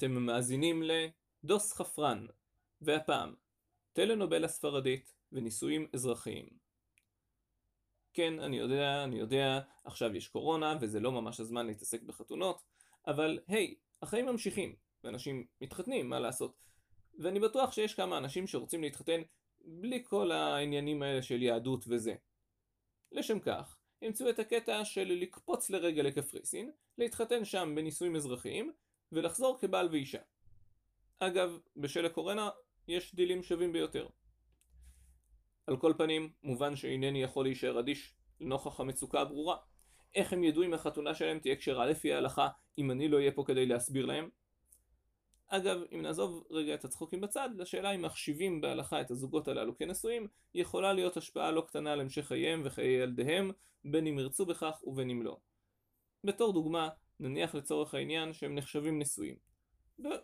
אתם מאזינים לדוס חפרן, והפעם, טלנובלה ספרדית ונישואים אזרחיים. כן, אני יודע, אני יודע, עכשיו יש קורונה וזה לא ממש הזמן להתעסק בחתונות, אבל היי, החיים ממשיכים, ואנשים מתחתנים, מה לעשות? ואני בטוח שיש כמה אנשים שרוצים להתחתן בלי כל העניינים האלה של יהדות וזה. לשם כך, ימצאו את הקטע של לקפוץ לרגע לקפריסין, להתחתן שם בנישואים אזרחיים, ולחזור כבעל ואישה. אגב, בשל הקורונה יש דילים שווים ביותר. על כל פנים, מובן שאינני יכול להישאר אדיש לנוכח המצוקה הברורה. איך הם ידעו אם החתונה שלהם תהיה כשרה לפי ההלכה אם אני לא אהיה פה כדי להסביר להם? אגב, אם נעזוב רגע את הצחוקים בצד, לשאלה אם מחשיבים בהלכה את הזוגות הללו כנשואים, יכולה להיות השפעה לא קטנה על המשך חייהם וחיי ילדיהם, בין אם ירצו בכך ובין אם לא. בתור דוגמה, נניח לצורך העניין שהם נחשבים נשואים.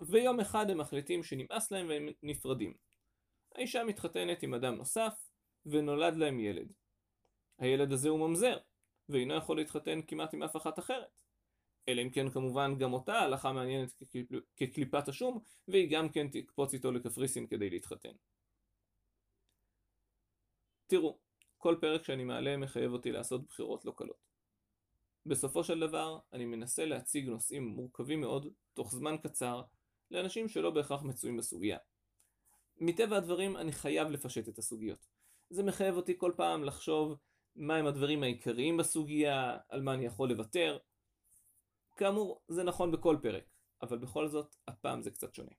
ויום אחד הם מחליטים שנמאס להם והם נפרדים. האישה מתחתנת עם אדם נוסף, ונולד להם ילד. הילד הזה הוא ממזר, ואינו יכול להתחתן כמעט עם אף אחת אחרת. אלא אם כן כמובן גם אותה ההלכה מעניינת כקליפת השום, והיא גם כן תקפוץ איתו לקפריסין כדי להתחתן. תראו, כל פרק שאני מעלה מחייב אותי לעשות בחירות לא קלות. בסופו של דבר, אני מנסה להציג נושאים מורכבים מאוד, תוך זמן קצר, לאנשים שלא בהכרח מצויים בסוגיה. מטבע הדברים, אני חייב לפשט את הסוגיות. זה מחייב אותי כל פעם לחשוב מהם הדברים העיקריים בסוגיה, על מה אני יכול לוותר, כאמור, זה נכון בכל פרק, אבל בכל זאת, הפעם זה קצת שונה.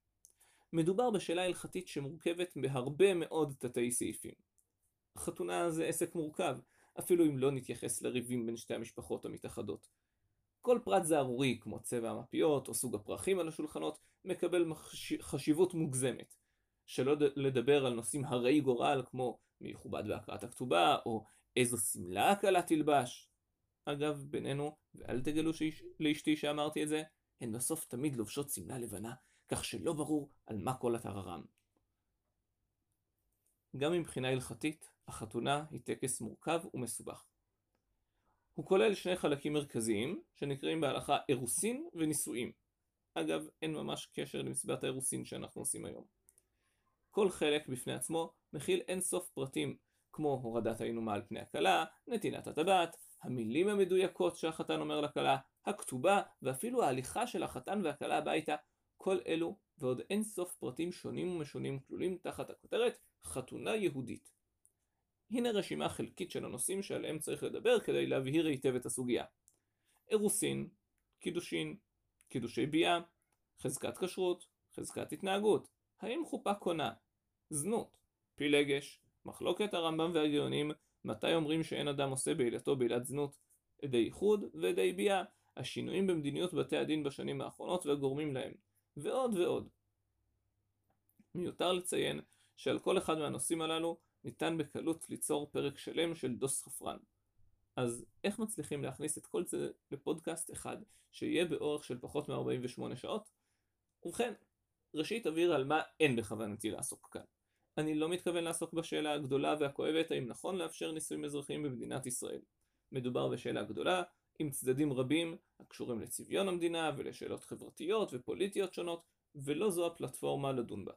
מדובר בשאלה הלכתית שמורכבת בהרבה מאוד תתי סעיפים. חתונה זה עסק מורכב, אפילו אם לא נתייחס לריבים בין שתי המשפחות המתאחדות. כל פרט זערורי, כמו צבע המפיות או סוג הפרחים על השולחנות, מקבל חשיבות מוגזמת. שלא לדבר על נושאים הרי גורל כמו מי יכובד בהקראת הכתובה, או איזו שמלה הכלה תלבש. אגב, בינינו, ואל תגלו שיש, לאשתי שאמרתי את זה, הן בסוף תמיד לובשות שמלה לבנה, כך שלא ברור על מה כל הטררם. גם מבחינה הלכתית, החתונה היא טקס מורכב ומסובך. הוא כולל שני חלקים מרכזיים, שנקראים בהלכה אירוסין ונישואין. אגב, אין ממש קשר למסיבת האירוסין שאנחנו עושים היום. כל חלק בפני עצמו מכיל אין סוף פרטים, כמו הורדת האינומה על פני הכלה, נתינת הטבעת, המילים המדויקות שהחתן אומר לכלה, הכתובה ואפילו ההליכה של החתן והכלה הביתה, כל אלו ועוד אין סוף פרטים שונים ומשונים כלולים תחת הכותרת חתונה יהודית. הנה רשימה חלקית של הנושאים שעליהם צריך לדבר כדי להבהיר היטב את הסוגיה. אירוסין, קידושין, קידושי ביאה, חזקת כשרות, חזקת התנהגות, האם חופה קונה, זנות, פילגש, מחלוקת הרמב"ם והגאונים מתי אומרים שאין אדם עושה בעילתו בעילת זנות עדי איחוד ועדי ביאה, השינויים במדיניות בתי הדין בשנים האחרונות והגורמים להם, ועוד ועוד. מיותר לציין שעל כל אחד מהנושאים הללו ניתן בקלות ליצור פרק שלם של דוס חפרן. אז איך מצליחים להכניס את כל זה לפודקאסט אחד שיהיה באורך של פחות מ-48 שעות? ובכן, ראשית אבהיר על מה אין בכוונתי לעסוק כאן. אני לא מתכוון לעסוק בשאלה הגדולה והכואבת האם נכון לאפשר נישואים אזרחיים במדינת ישראל. מדובר בשאלה גדולה, עם צדדים רבים הקשורים לצביון המדינה ולשאלות חברתיות ופוליטיות שונות, ולא זו הפלטפורמה לדון בה.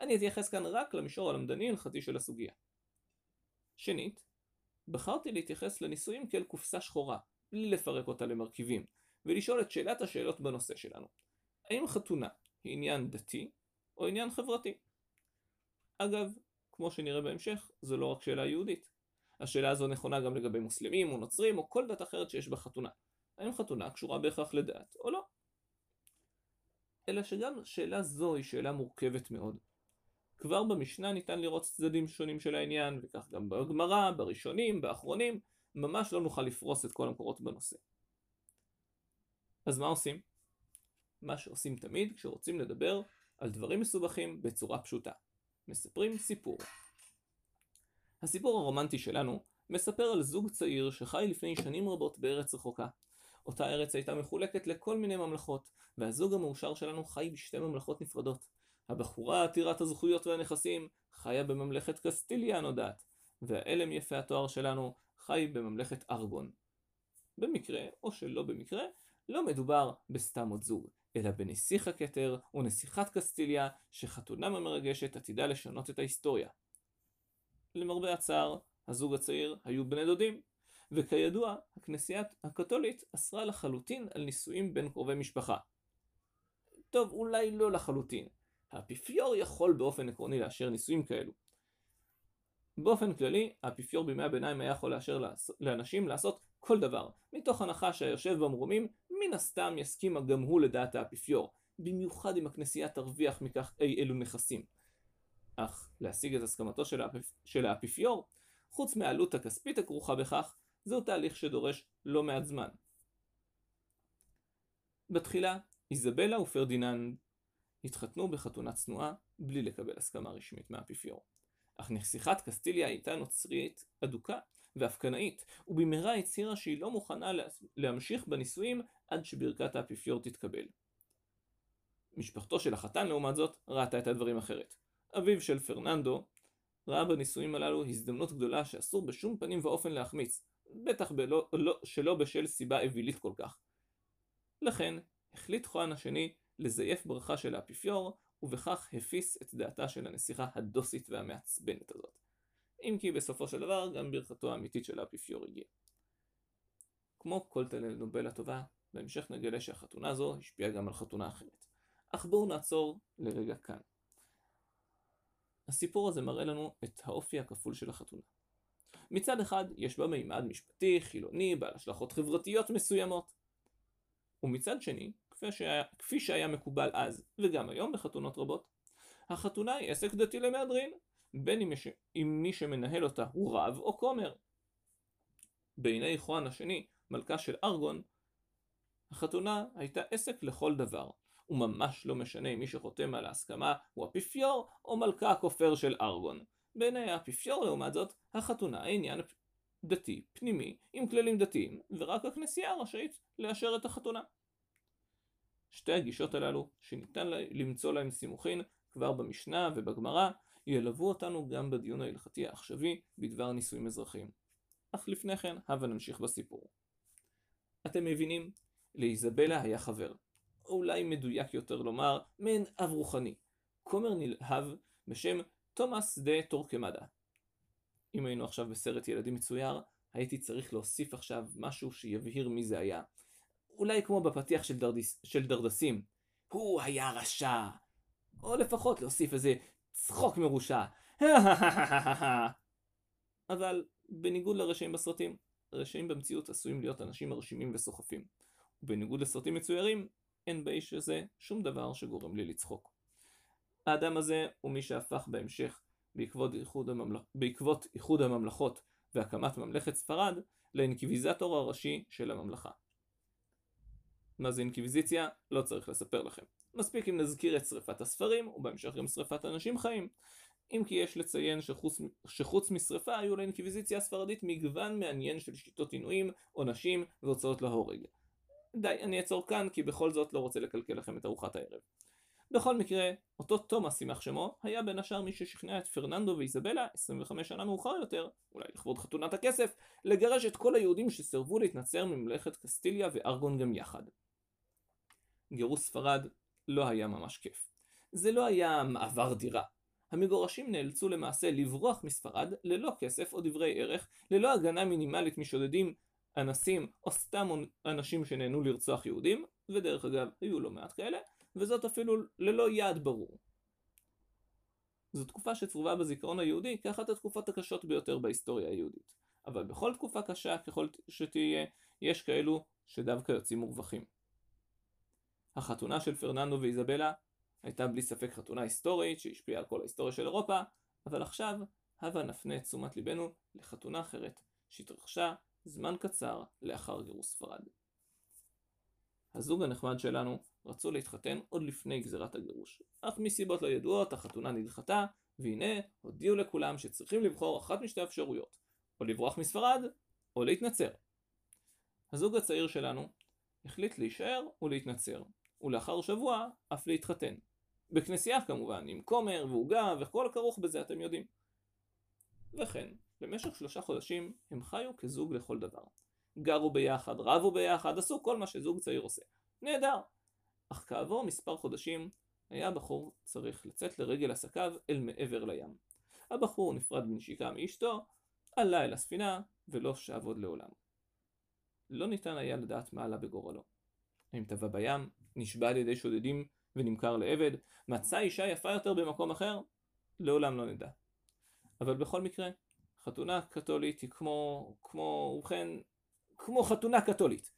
אני אתייחס כאן רק למישור הלמדני-הלכתי של הסוגיה. שנית, בחרתי להתייחס לנישואים כאל קופסה שחורה, בלי לפרק אותה למרכיבים, ולשאול את שאלת השאלות בנושא שלנו. האם חתונה היא עניין דתי או עניין חברתי? אגב, כמו שנראה בהמשך, זו לא רק שאלה יהודית. השאלה הזו נכונה גם לגבי מוסלמים או נוצרים או כל דת אחרת שיש בה חתונה. האם חתונה קשורה בהכרח לדת או לא? אלא שגם שאלה זו היא שאלה מורכבת מאוד. כבר במשנה ניתן לראות צדדים שונים של העניין, וכך גם בגמרא, בראשונים, באחרונים, ממש לא נוכל לפרוס את כל המקורות בנושא. אז מה עושים? מה שעושים תמיד כשרוצים לדבר על דברים מסובכים בצורה פשוטה. מספרים סיפור. הסיפור הרומנטי שלנו מספר על זוג צעיר שחי לפני שנים רבות בארץ רחוקה. אותה ארץ הייתה מחולקת לכל מיני ממלכות, והזוג המאושר שלנו חי בשתי ממלכות נפרדות. הבחורה עתירת הזכויות והנכסים חיה בממלכת קסטיליה הנודעת, והאלם יפה התואר שלנו חי בממלכת ארגון. במקרה, או שלא במקרה, לא מדובר בסתם עוד זוג, אלא בנסיך הכתר ונסיכת קסטיליה, שחתונם המרגשת עתידה לשנות את ההיסטוריה. למרבה הצער, הזוג הצעיר היו בני דודים, וכידוע, הכנסייה הקתולית אסרה לחלוטין על נישואים בין קרובי משפחה. טוב, אולי לא לחלוטין. האפיפיור יכול באופן עקרוני לאשר נישואים כאלו. באופן כללי, האפיפיור בימי הביניים היה יכול לאשר לאנשים לעשות כל דבר, מתוך הנחה שהיושב במרומים מן הסתם יסכים גם הוא לדעת האפיפיור, במיוחד אם הכנסייה תרוויח מכך אי אלו נכסים. אך להשיג את הסכמתו של, האפיפ... של האפיפיור, חוץ מהעלות הכספית הכרוכה בכך, זהו תהליך שדורש לא מעט זמן. בתחילה, איזבלה ופרדיננד התחתנו בחתונה צנועה בלי לקבל הסכמה רשמית מהאפיפיור. אך נסיכת קסטיליה הייתה נוצרית אדוקה ואף קנאית, ובמהרה הצהירה שהיא לא מוכנה להמשיך בנישואים עד שברכת האפיפיור תתקבל. משפחתו של החתן לעומת זאת ראתה את הדברים אחרת. אביו של פרננדו ראה בנישואים הללו הזדמנות גדולה שאסור בשום פנים ואופן להחמיץ, בטח בלא, לא, שלא בשל סיבה אווילית כל כך. לכן החליט חואן השני לזייף ברכה של האפיפיור, ובכך הפיס את דעתה של הנסיכה הדוסית והמעצבנת הזאת. אם כי בסופו של דבר גם ברכתו האמיתית של האפיפיור הגיעה. כמו כל טלנובלה טובה, בהמשך נגלה שהחתונה הזו השפיעה גם על חתונה אחרת. אך בואו נעצור לרגע כאן. הסיפור הזה מראה לנו את האופי הכפול של החתונה. מצד אחד יש בה מימד משפטי, חילוני, בעל השלכות חברתיות מסוימות. ומצד שני, כפי שהיה, כפי שהיה מקובל אז, וגם היום בחתונות רבות, החתונה היא עסק דתי למהדרין, בין אם, יש, אם מי שמנהל אותה הוא רב או כומר. בעיני חואן השני, מלכה של ארגון, החתונה הייתה עסק לכל דבר, וממש לא משנה אם מי שחותם על ההסכמה הוא אפיפיור או מלכה הכופר של ארגון. בעיני האפיפיור לעומת זאת, החתונה היא עניין דתי, פנימי, עם כללים דתיים, ורק הכנסייה רשאית לאשר את החתונה. שתי הגישות הללו, שניתן למצוא להם סימוכין כבר במשנה ובגמרא, ילוו אותנו גם בדיון ההלכתי העכשווי בדבר נישואים אזרחיים. אך לפני כן, הבה נמשיך בסיפור. אתם מבינים? לאיזבלה היה חבר. או אולי מדויק יותר לומר, מעין אב רוחני. כומר נלהב בשם תומאס דה טורקמדה. אם היינו עכשיו בסרט ילדים מצויר, הייתי צריך להוסיף עכשיו משהו שיבהיר מי זה היה. אולי כמו בפתיח של, דרדיס, של דרדסים. הוא היה רשע. או לפחות להוסיף איזה צחוק מרושע. אבל בניגוד לרשעים בסרטים, רשעים במציאות עשויים להיות אנשים מרשימים וסוחפים. ובניגוד לסרטים מצוירים, אין באיש הזה שום דבר שגורם לי לצחוק. האדם הזה הוא מי שהפך בהמשך, בעקבות איחוד, הממלכ... בעקבות איחוד הממלכות והקמת ממלכת ספרד, לאינקוויזטור הראשי של הממלכה. מה זה אינקוויזיציה? לא צריך לספר לכם. מספיק אם נזכיר את שריפת הספרים, ובהמשך גם שריפת אנשים חיים. אם כי יש לציין שחוץ, שחוץ משריפה היו לאינקוויזיציה הספרדית מגוון מעניין של שיטות עינויים, עונשים והוצאות להורג. די, אני אעצור כאן כי בכל זאת לא רוצה לקלקל לכם את ארוחת הערב. בכל מקרה, אותו תומאס יימח שמו, היה בין השאר מי ששכנע את פרננדו ואיזבלה, 25 שנה מאוחר יותר, אולי לכבוד חתונת הכסף, לגרש את כל היהודים שסירבו להתנצר מממלכת קסטיליה וארגון גם יחד. גירוש ספרד לא היה ממש כיף. זה לא היה מעבר דירה. המגורשים נאלצו למעשה לברוח מספרד ללא כסף או דברי ערך, ללא הגנה מינימלית משודדים, אנסים או סתם אנשים שנהנו לרצוח יהודים, ודרך אגב היו לא מעט כאלה, וזאת אפילו ללא יעד ברור. זו תקופה שצרובה בזיכרון היהודי כאחת התקופות הקשות ביותר בהיסטוריה היהודית. אבל בכל תקופה קשה ככל שתהיה, יש כאלו שדווקא יוצאים מורווחים. החתונה של פרננדו ואיזבלה הייתה בלי ספק חתונה היסטורית שהשפיעה על כל ההיסטוריה של אירופה, אבל עכשיו הבה נפנה את תשומת ליבנו לחתונה אחרת שהתרחשה זמן קצר לאחר גירוש ספרד. הזוג הנחמד שלנו רצו להתחתן עוד לפני גזירת הגירוש, אך מסיבות לא ידועות החתונה נדחתה, והנה הודיעו לכולם שצריכים לבחור אחת משתי אפשרויות, או לברוח מספרד, או להתנצר. הזוג הצעיר שלנו החליט להישאר ולהתנצר, ולאחר שבוע אף להתחתן. בכנסייה כמובן, עם כומר ועוגה וכל הכרוך בזה אתם יודעים. וכן, במשך שלושה חודשים הם חיו כזוג לכל דבר. גרו ביחד, רבו ביחד, עשו כל מה שזוג צעיר עושה. נהדר. אך כעבור מספר חודשים היה הבחור צריך לצאת לרגל עסקיו אל מעבר לים. הבחור נפרד בנשיקה מאשתו, עלה אל הספינה ולא שב עוד לעולם. לא ניתן היה לדעת מה עלה בגורלו. האם טבע בים, נשבע על ידי שודדים ונמכר לעבד, מצא אישה יפה יותר במקום אחר? לעולם לא נדע. אבל בכל מקרה, חתונה קתולית היא כמו, כמו, ובכן, כמו חתונה קתולית.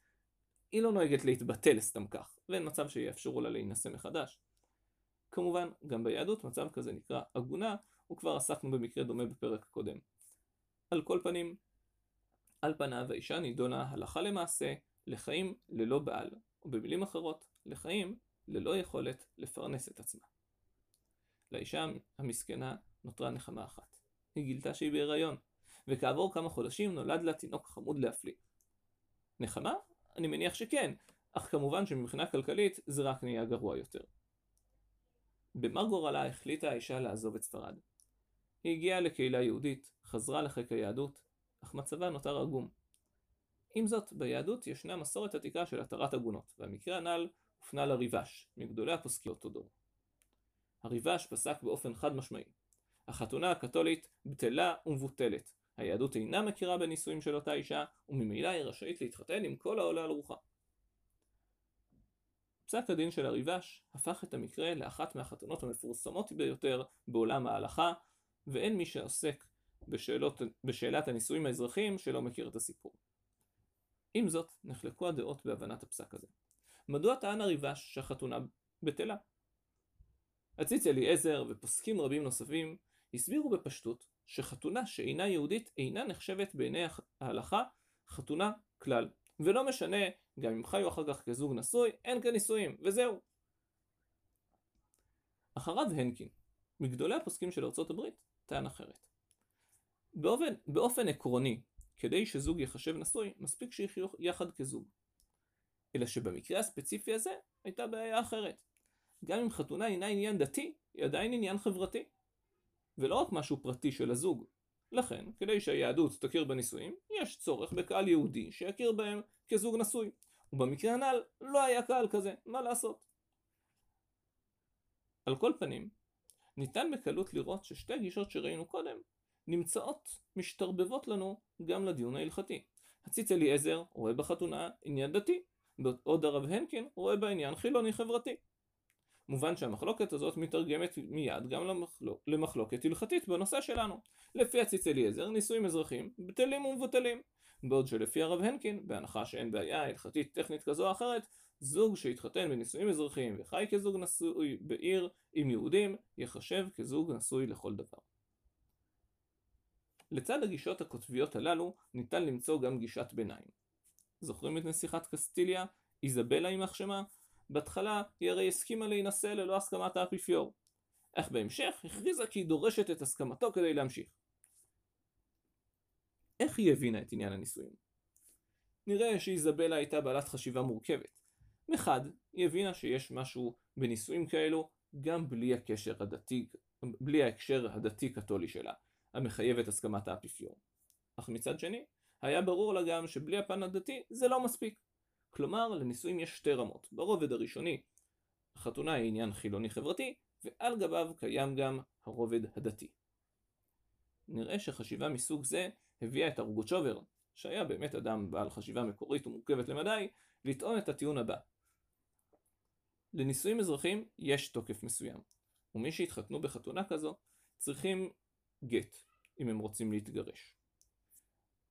היא לא נוהגת להתבטל סתם כך, ואין מצב שיאפשרו לה להינשא מחדש. כמובן, גם ביהדות מצב כזה נקרא עגונה, וכבר עסקנו במקרה דומה בפרק הקודם. על כל פנים, על פניו האישה נידונה הלכה למעשה לחיים ללא בעל, ובמילים אחרות, לחיים ללא יכולת לפרנס את עצמה. לאישה המסכנה נותרה נחמה אחת. היא גילתה שהיא בהיריון, וכעבור כמה חודשים נולד לה תינוק חמוד להפליא. נחמה? אני מניח שכן, אך כמובן שמבחינה כלכלית זה רק נהיה גרוע יותר. במר גורלה החליטה האישה לעזוב את ספרד. היא הגיעה לקהילה יהודית, חזרה לחיק היהדות, אך מצבה נותר עגום. עם זאת, ביהדות ישנה מסורת עתיקה של התרת עגונות, והמקרה הנ"ל הופנה לריבש, מגדולי הפוסקים אותו דור. הריבש פסק באופן חד משמעי. החתונה הקתולית בטלה ומבוטלת. היהדות אינה מכירה בנישואים של אותה אישה, וממילא היא רשאית להתחתן עם כל העולה על רוחה. פסק הדין של הריבש הפך את המקרה לאחת מהחתונות המפורסמות ביותר בעולם ההלכה, ואין מי שעוסק בשאלות, בשאלת הנישואים האזרחיים שלא מכיר את הסיפור. עם זאת, נחלקו הדעות בהבנת הפסק הזה. מדוע טען הריבש שהחתונה בטלה? הציץ אליעזר ופוסקים רבים נוספים הסבירו בפשטות שחתונה שאינה יהודית אינה נחשבת בעיני ההלכה חתונה כלל, ולא משנה גם אם חיו אחר כך כזוג נשוי, אין כאן נישואים, וזהו. אחריו הנקין, מגדולי הפוסקים של ארצות הברית, טען אחרת. באופן, באופן עקרוני, כדי שזוג יחשב נשוי, מספיק שיחיו יחד כזוג. אלא שבמקרה הספציפי הזה הייתה בעיה אחרת. גם אם חתונה אינה עניין דתי, היא עדיין עניין חברתי. ולא רק משהו פרטי של הזוג. לכן, כדי שהיהדות תכיר בנישואים, יש צורך בקהל יהודי שיכיר בהם כזוג נשוי. ובמקרה הנ"ל לא היה קהל כזה, מה לעשות? על כל פנים, ניתן בקלות לראות ששתי הגישות שראינו קודם נמצאות משתרבבות לנו גם לדיון ההלכתי. הציץ אליעזר רואה בחתונה עניין דתי, בעוד הרב הנקין רואה בעניין חילוני חברתי. מובן שהמחלוקת הזאת מתרגמת מיד גם למחלוק, למחלוקת הלכתית בנושא שלנו. לפי הציץ אליעזר, נישואים אזרחים בטלים ומבוטלים. בעוד שלפי הרב הנקין, בהנחה שאין בעיה הלכתית טכנית כזו או אחרת, זוג שהתחתן בנישואים אזרחיים וחי כזוג נשוי בעיר עם יהודים, יחשב כזוג נשוי לכל דבר. לצד הגישות הקוטביות הללו, ניתן למצוא גם גישת ביניים. זוכרים את נסיכת קסטיליה, איזבלה יימח שמה? בהתחלה היא הרי הסכימה להינשא ללא הסכמת האפיפיור. אך בהמשך הכריזה כי היא דורשת את הסכמתו כדי להמשיך. איך היא הבינה את עניין הנישואים? נראה שאיזבלה הייתה בעלת חשיבה מורכבת. מחד, היא הבינה שיש משהו בנישואים כאלו גם בלי הקשר הדתי, בלי ההקשר הדתי-קתולי שלה, המחייב את הסכמת האפיפיור. אך מצד שני, היה ברור לה גם שבלי הפן הדתי זה לא מספיק. כלומר, לנישואים יש שתי רמות. ברובד הראשוני, החתונה היא עניין חילוני חברתי, ועל גביו קיים גם הרובד הדתי. נראה שחשיבה מסוג זה הביאה את ארגוצ'ובר, שהיה באמת אדם בעל חשיבה מקורית ומורכבת למדי, לטעון את הטיעון הבא. לנישואים אזרחיים יש תוקף מסוים, ומי שהתחתנו בחתונה כזו צריכים גט, אם הם רוצים להתגרש.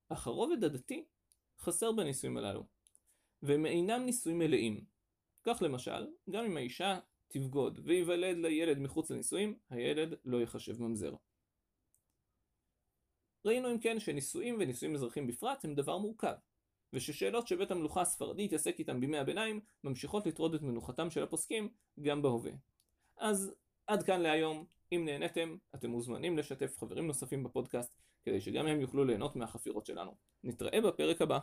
אך הרובד הדתי חסר בנישואים הללו, והם אינם נישואים מלאים. כך למשל, גם אם האישה תבגוד וייוולד לילד מחוץ לנישואים, הילד לא ייחשב ממזר. ראינו אם כן שנישואים ונישואים אזרחיים בפרט הם דבר מורכב, וששאלות שבית המלוכה הספרדי התעסק איתם בימי הביניים ממשיכות לטרוד את מנוחתם של הפוסקים גם בהווה. אז עד כאן להיום, אם נהניתם, אתם מוזמנים לשתף חברים נוספים בפודקאסט כדי שגם הם יוכלו ליהנות מהחפירות שלנו. נתראה בפרק הבא.